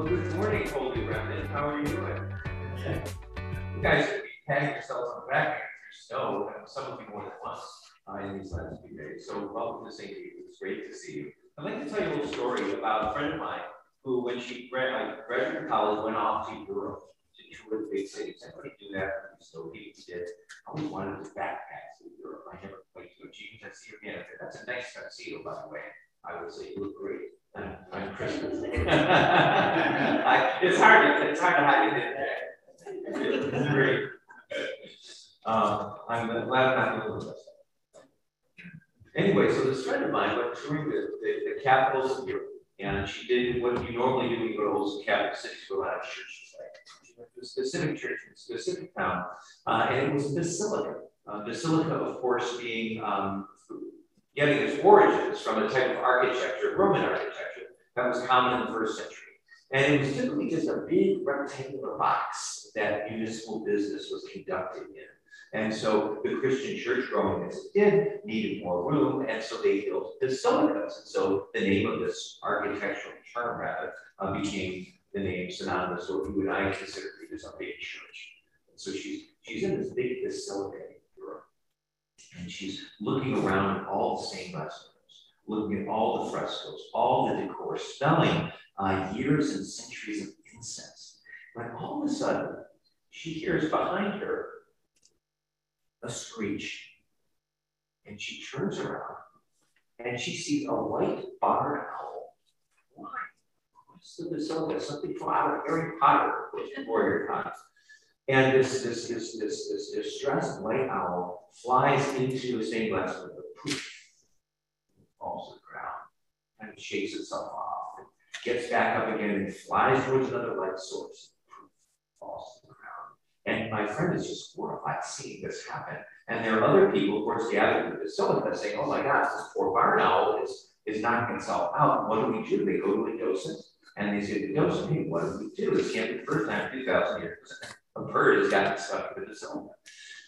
Well, good morning, Holy Remnant. How are you doing? You guys should be patting yourselves on the back after snow, some of you more than once uh, in these last few days. So, welcome to St. David's. It's great to see you. I'd like to tell you a little story about a friend of mine who, when she graduated from college, went off to Europe to tour the big cities. Everybody do that. So he did. I always wanted to backpack to Europe. I never quite to achieve that. See again. That's a nice tuxedo, by the way. I would say you look great on Christmas. I, it's hard to it's hard to hide it. It's great. Um, I'm glad I'm not doing this. Anyway, so this friend of mine went touring the, the, the capitals of Europe, and she did what you normally do when you go to those capital cities, go out of churches. She went to a specific church in a specific town, uh, and it was basilica. Uh, basilica, of course, being um, getting its origins from a type of architecture, Roman architecture, that was common in the first century. And it was typically just a big rectangular box that municipal business was conducted in. And so the Christian church, growing as it did, needed more room, and so they built basilicas. And so the name of this architectural term, rather, uh, became the name synonymous with what you and I consider as a big church. And so she's she's in this big basilica and she's looking around at all the same windows, looking at all the frescoes, all the decor, smelling uh, years and centuries of incense. When all of a sudden, she hears behind her a screech. And she turns around and she sees a white barn owl. Why? What's the basilica? Something from out of Harry Potter, which before your time. And this, this, this, this, this distressed white owl flies into a stained glass window, poof, falls to the ground, and shakes itself off, and gets back up again and flies towards another light source, falls to the ground. And my friend is just horrified seeing this happen. And there are other people, of course, gathered in the facility saying, oh my gosh, this poor barn owl is, is knocking itself out. What do we do? They go to a docent and they say, the docent, hey, what do we do? This can't be the first time in 2,000 years a bird has gotten stuck with its own.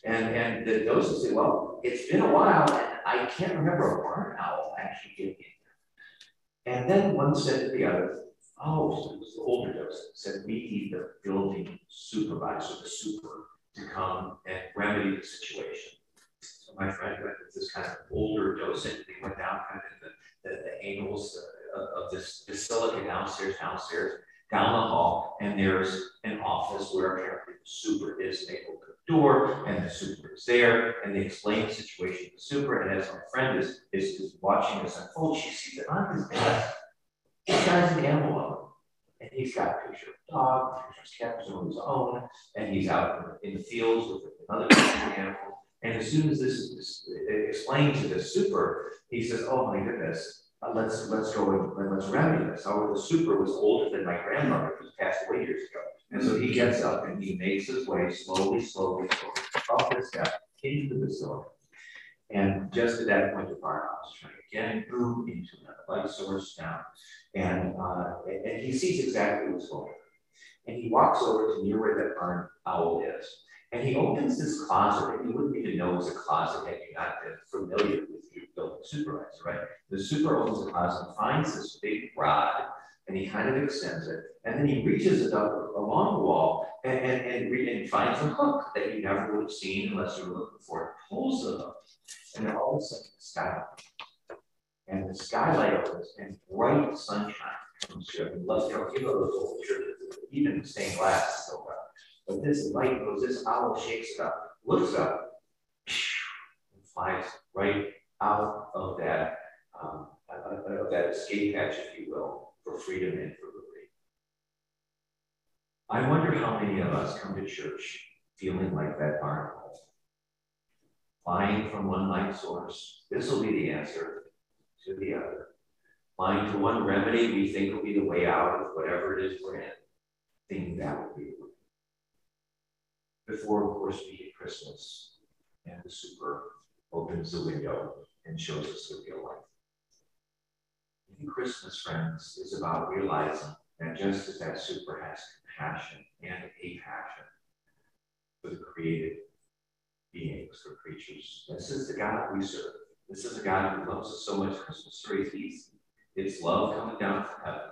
And, and the docent say, well, it's been a while I can't remember a barn owl actually getting in there. And then one said to the other, oh, so it was the older docent, said, we need the building supervisor, the super, to come and remedy the situation. So my friend went with this kind of older docent. They went down kind of the, the, the angles of, of this basilica downstairs, downstairs, down the hall, and there's an office where apparently the super is. Open door, and the super is there, and they explain the situation to the super. And as my friend is, is, is watching this unfold, she sees it on his desk, this guy's an animal. And he's got a picture of a dog, a picture of cat of his own, and he's out in the fields with another animal. And as soon as this is explained to the super, he says, Oh my goodness, uh, let's let's go and let's remedy this. Our the super was older than my grandmother, who passed away years ago. And so he gets up and he makes his way slowly, slowly, slowly up the step into the basilica. And just at that point, the owl is trying again through into another light source down. And, uh, and he sees exactly what's going on. And he walks over to near where that barn owl is. And he opens this closet that you wouldn't even know was a closet had you not been familiar with your building supervisor, right? The super opens the closet and finds this big rod and he kind of extends it. And then he reaches it up along the wall and, and, and, and finds a hook that you never would have seen unless you were looking for it. Pulls the hook, and then all of a sudden the sky. And the skylight opens and bright sunshine comes through. And love, you know, you know those old churches, even stained glass still got but this light goes, this owl shakes it up, looks up, and flies right out of that, um, of that escape hatch, if you will, for freedom and for liberty. I wonder how many of us come to church feeling like that barnacle, flying from one light source. This will be the answer to the other. Find to one remedy we think will be the way out of whatever it is we're in. thinking that will be the way. Before, of course, we hit Christmas and the super opens the window and shows us the real life. I think Christmas, friends, is about realizing that just as that super has compassion and a passion for the created beings, for creatures, this is the God we serve. This is a God who loves us so much. Christmas story is. It's love coming down from heaven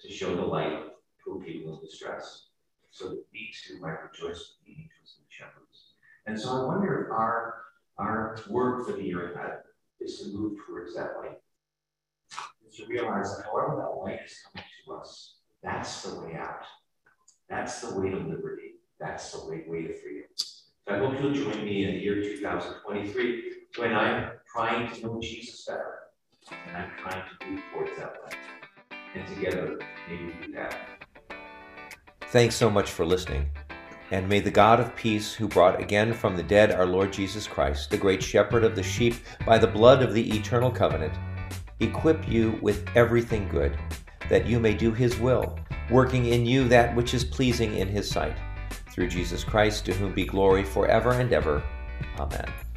to show the light to people in distress. So that we too might rejoice with the angels and the shepherds. And so I wonder if our, our word for the year ahead is to move towards that light. To realize that however that light is coming to us, that's the way out. That's the way to liberty. That's the way, way to freedom. So I hope you'll join me in the year 2023 when I'm trying to know Jesus better and I'm trying to move towards that light. And together, maybe we do that. Thanks so much for listening. And may the God of peace, who brought again from the dead our Lord Jesus Christ, the great shepherd of the sheep, by the blood of the eternal covenant, equip you with everything good, that you may do his will, working in you that which is pleasing in his sight. Through Jesus Christ, to whom be glory forever and ever. Amen.